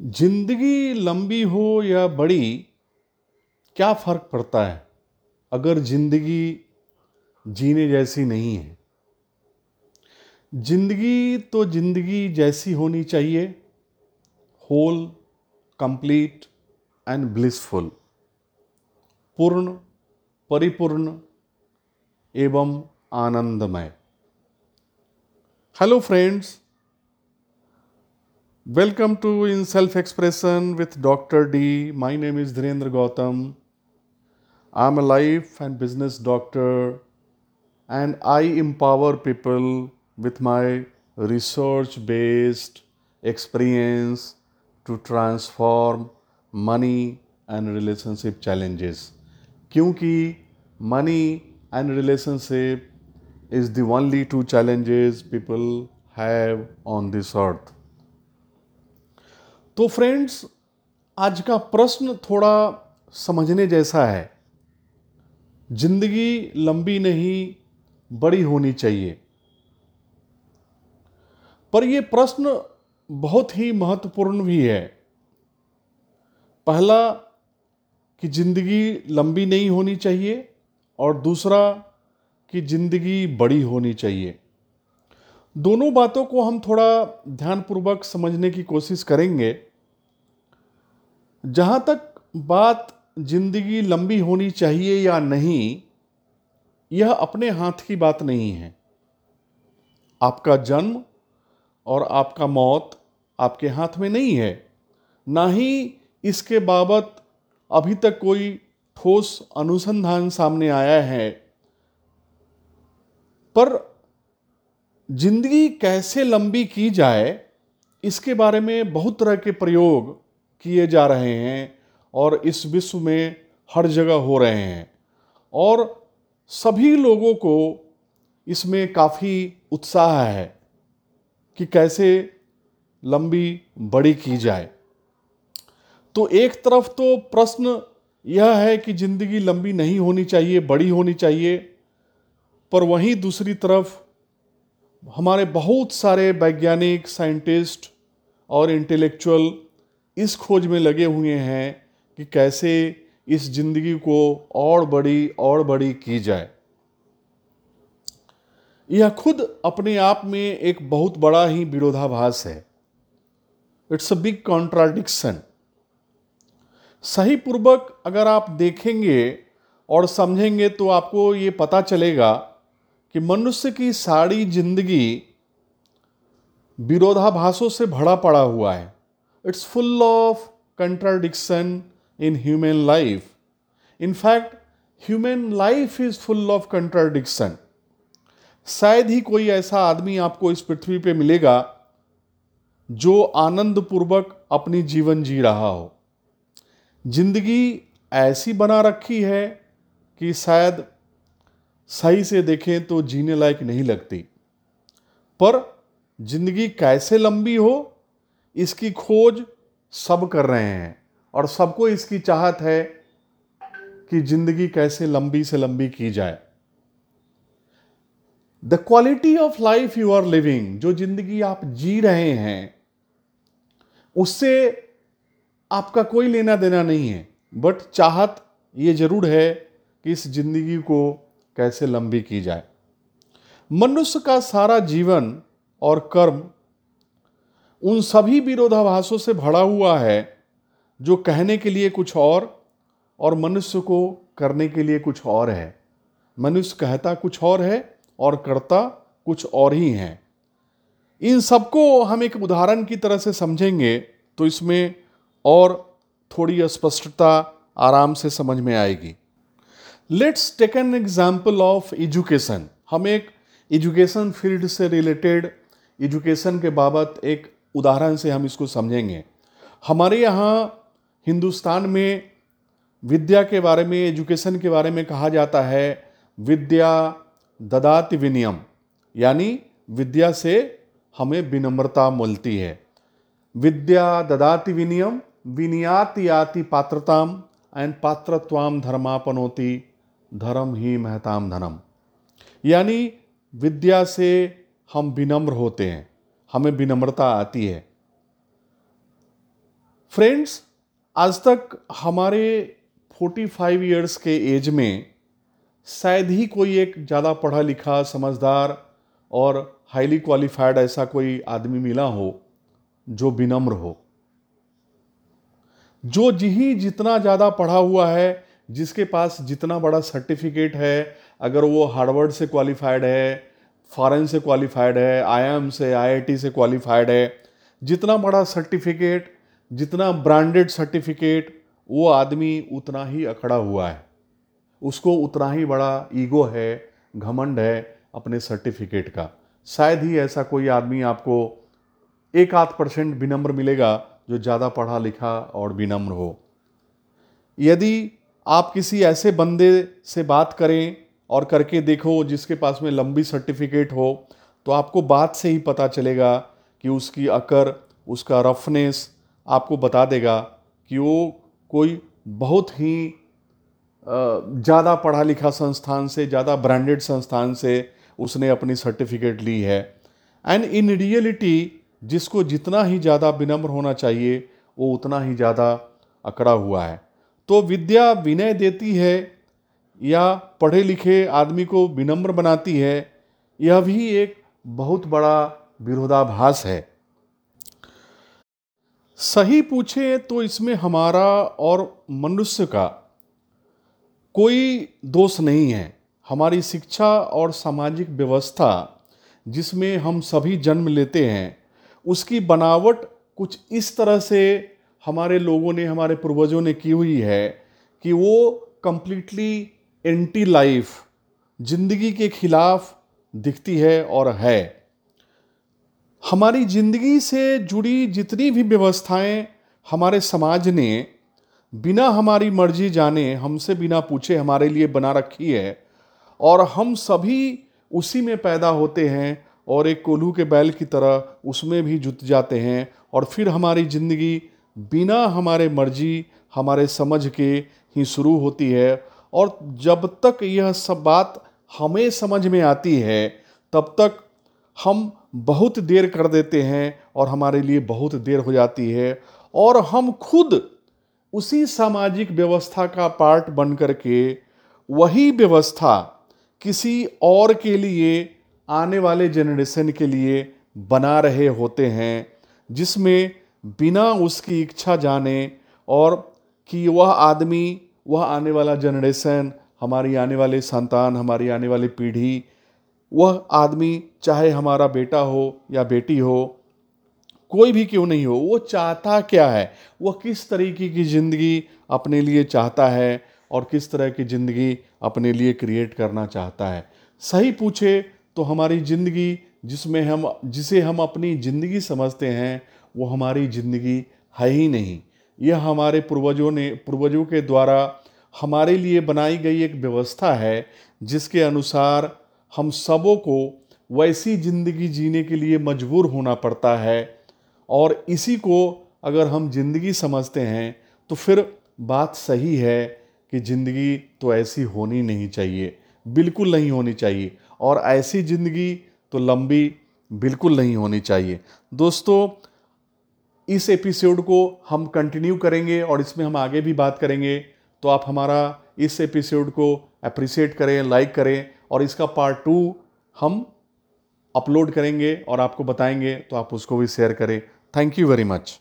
ज़िंदगी लंबी हो या बड़ी, क्या फ़र्क पड़ता है? अगर ज़िंदगी जीने जैसी नहीं है। ज़िंदगी तो ज़िंदगी जैसी होनी चाहिए। होल कंप्लीट एंड ब्लिसफुल पूर्ण, परिपूर्ण एवं आनंदमय। Hello friends Welcome to In Self Expression with Dr. D. My name is Dhirendra Gautam. I'm a life and business doctor and I empower people with my research based experience to transform money and relationship challenges. Kyunki money and relationship is the only two challenges people have on this earth तो friends आज का प्रश्न थोड़ा समझने जैसा है। ज़िंदगी लंबी नहीं, बड़ी होनी चाहिए। पर यह प्रश्न बहुत ही महत्वपूर्ण भी है। पहला, कि ज़िंदगी लंबी नहीं होनी चाहिए और दूसरा, कि ज़िंदगी बड़ी होनी चाहिए। दोनों बातों को हम थोड़ा ध्यानपूर्वक समझने की कोशिश करेंगे। जहाँ तक बात ज़िंदगी लंबी होनी चाहिए या नहीं, यह अपने हाथ की बात नहीं है। आपका जन्म और आपका मौत आपके हाथ में नहीं है। ना ही इसके बाबत अभी तक कोई ठोस अनुसंधान सामने आया है। पर ज़िंदगी कैसे लंबी की जाए, इसके बारे में बहुत तरह के प्रयोग किए जा रहे हैं और इस विश्व में हर जगह हो रहे हैं। और सभी लोगों को इसमें काफ़ी उत्साह है कि कैसे लंबी, बड़ी की जाए। तो एक तरफ़ तो प्रश्न यह है कि ज़िंदगी लंबी नहीं होनी चाहिए, बड़ी होनी चाहिए, पर वहीं दूसरी तरफ़ हमारे बहुत सारे वैज्ञानिक, साइंटिस्ट और इंटेलेक्चुअल इस खोज में लगे हुए हैं कि कैसे इस ज़िंदगी को और बड़ी और बड़ी की जाए। यह खुद अपने आप में एक बहुत बड़ा ही विरोधाभास है। इट्स अ बिग कॉन्ट्राडिक्शन सही पूर्वक अगर आप देखेंगे और समझेंगे तो आपको ये पता चलेगा कि मनुष्य की सारी ज़िंदगी विरोधाभासों से भरा पड़ा हुआ है। It's full of contradiction in human life. In fact, human life is full of contradiction. शायद ही कोई ऐसा आदमी आपको इस पृथ्वी पे मिलेगा जो आनंद पूर्वक अपनी जीवन जी रहा हो ज़िंदगी ऐसी बना रखी है कि शायद सही से देखें तो जीने लायक नहीं लगती पर ज़िंदगी कैसे लंबी हो इसकी खोज सब कर रहे हैं और सबको इसकी चाहत है कि ज़िंदगी कैसे लंबी से लंबी की जाए। The quality of life you are living जो ज़िंदगी आप जी रहे हैं, उससे आपका कोई लेना देना नहीं है। बट चाहत ये ज़रूर है कि इस ज़िंदगी को कैसे लंबी की जाए। मनुष्य का सारा जीवन और कर्म उन सभी विरोधाभासों से भरा हुआ है, जो कहने के लिए कुछ और और मनुष्य को करने के लिए कुछ और है। मनुष्य कहता कुछ और है और करता कुछ और ही है। इन सबको हम एक उदाहरण की तरह से समझेंगे तो इसमें और थोड़ी स्पष्टता आराम से समझ में आएगी। Let's take an example of education हम एक एजुकेशन फ़ील्ड से रिलेटेड एजुकेशन के बाबत एक उदाहरण से हम इसको समझेंगे। हमारे यहाँ हिंदुस्तान में विद्या के बारे में, एजुकेशन के बारे में कहा जाता है, विद्या ददाति विनियम, यानी विद्या से हमें विनम्रता मिलती है। विद्या ददाति विनियम, विनियात याति पात्रताम एंड पात्रत्वाम धर्मापनोति, धर्म ही महताम धनम। यानी विद्या से हम विनम्र होते हैं। हमें विनम्रता आती है। फ्रेंड्स आज तक हमारे 45 इयर्स के एज में शायद ही कोई एक ज़्यादा पढ़ा लिखा समझदार और हाईली क्वालिफाइड ऐसा कोई आदमी मिला हो जो विनम्र हो। जो जी जितना ज़्यादा पढ़ा हुआ है, जिसके पास जितना बड़ा सर्टिफिकेट है, अगर वो हार्वर्ड से क्वालिफाइड है फॉरेन से क्वालिफाइड है आईएम से आईआईटी से क्वालिफाइड है। जितना बड़ा सर्टिफिकेट जितना ब्रांडेड सर्टिफिकेट वो आदमी उतना ही अखड़ा हुआ है। उसको उतना ही बड़ा ईगो है, घमंड है अपने सर्टिफिकेट का। शायद ही ऐसा कोई आदमी आपको एक आध परसेंट विनम्र मिलेगा जो ज़्यादा पढ़ा लिखा और विनम्र हो। यदि आप किसी ऐसे बंदे से बात करें और करके देखो, जिसके पास में लंबी सर्टिफिकेट हो तो आपको बात से ही पता चलेगा कि उसकी अकर, उसका रफनेस आपको बता देगा कि वो कोई बहुत ही ज़्यादा पढ़ा लिखा संस्थान से, ज़्यादा ब्रांडेड संस्थान से उसने अपनी सर्टिफिकेट ली है। एंड इन रियलिटी जिसको जितना ही ज़्यादा विनम्र होना चाहिए, वो उतना ही ज़्यादा अकड़ा हुआ है। तो विद्या विनय देती है या पढ़े लिखे आदमी को विनम्र बनाती है, यह भी एक बहुत बड़ा विरोधाभास है। सही पूछे तो इसमें हमारा और मनुष्य का कोई दोष नहीं है। हमारी शिक्षा और सामाजिक व्यवस्था जिसमें हम सभी जन्म लेते हैं, उसकी बनावट कुछ इस तरह से हमारे लोगों ने, हमारे पूर्वजों ने की हुई है कि वो कंप्लीटली एंटी लाइफ ज़िंदगी के खिलाफ दिखती है और है। हमारी ज़िंदगी से जुड़ी जितनी भी व्यवस्थाएँ हमारे समाज ने बिना हमारी मर्ज़ी जाने हमसे बिना पूछे हमारे लिए बना रखी है और हम सभी उसी में पैदा होते हैं और एक कोल्हू के बैल की तरह उसमें भी जुट जाते हैं और फिर हमारी ज़िंदगी बिना हमारे मर्ज़ी, हमारे समझ के ही शुरू होती है और जब तक यह सब बात हमें समझ में आती है, तब तक हम बहुत देर कर देते हैं और हमारे लिए बहुत देर हो जाती है और हम खुद उसी सामाजिक व्यवस्था का पार्ट बन करके वही व्यवस्था किसी और के लिए, आने वाले जनरेशन के लिए बना रहे होते हैं, जिसमें बिना उसकी इच्छा जाने और कि वह आदमी वह आने वाला जनरेशन हमारी आने वाले संतान, हमारी आने वाली पीढ़ी, वह आदमी, चाहे हमारा बेटा हो या बेटी हो, कोई भी क्यों नहीं हो, वो चाहता क्या है? वह किस तरीके की ज़िंदगी अपने लिए चाहता है और किस तरह की ज़िंदगी अपने लिए क्रिएट करना चाहता है? सही पूछे तो हमारी ज़िंदगी जिसमें हम, जिसे हम अपनी ज़िंदगी समझते हैं, वो हमारी ज़िंदगी है ही नहीं। यह हमारे पूर्वजों ने, पूर्वजों के द्वारा हमारे लिए बनाई गई एक व्यवस्था है, जिसके अनुसार हम सबों को वैसी ज़िंदगी जीने के लिए मजबूर होना पड़ता है। और इसी को अगर हम ज़िंदगी समझते हैं तो फिर बात सही है कि ज़िंदगी तो ऐसी होनी नहीं चाहिए, बिल्कुल नहीं होनी चाहिए। और ऐसी ज़िंदगी तो लंबी बिल्कुल नहीं होनी चाहिए। दोस्तों इस एपिसोड को हम कंटिन्यू करेंगे और इसमें हम आगे भी बात करेंगे। तो आप हमारा इस एपिसोड को अप्रिसिएट करें लाइक करें और इसका पार्ट टू हम अपलोड करेंगे और आपको बताएँगे तो आप उसको भी शेयर करें। Thank you very much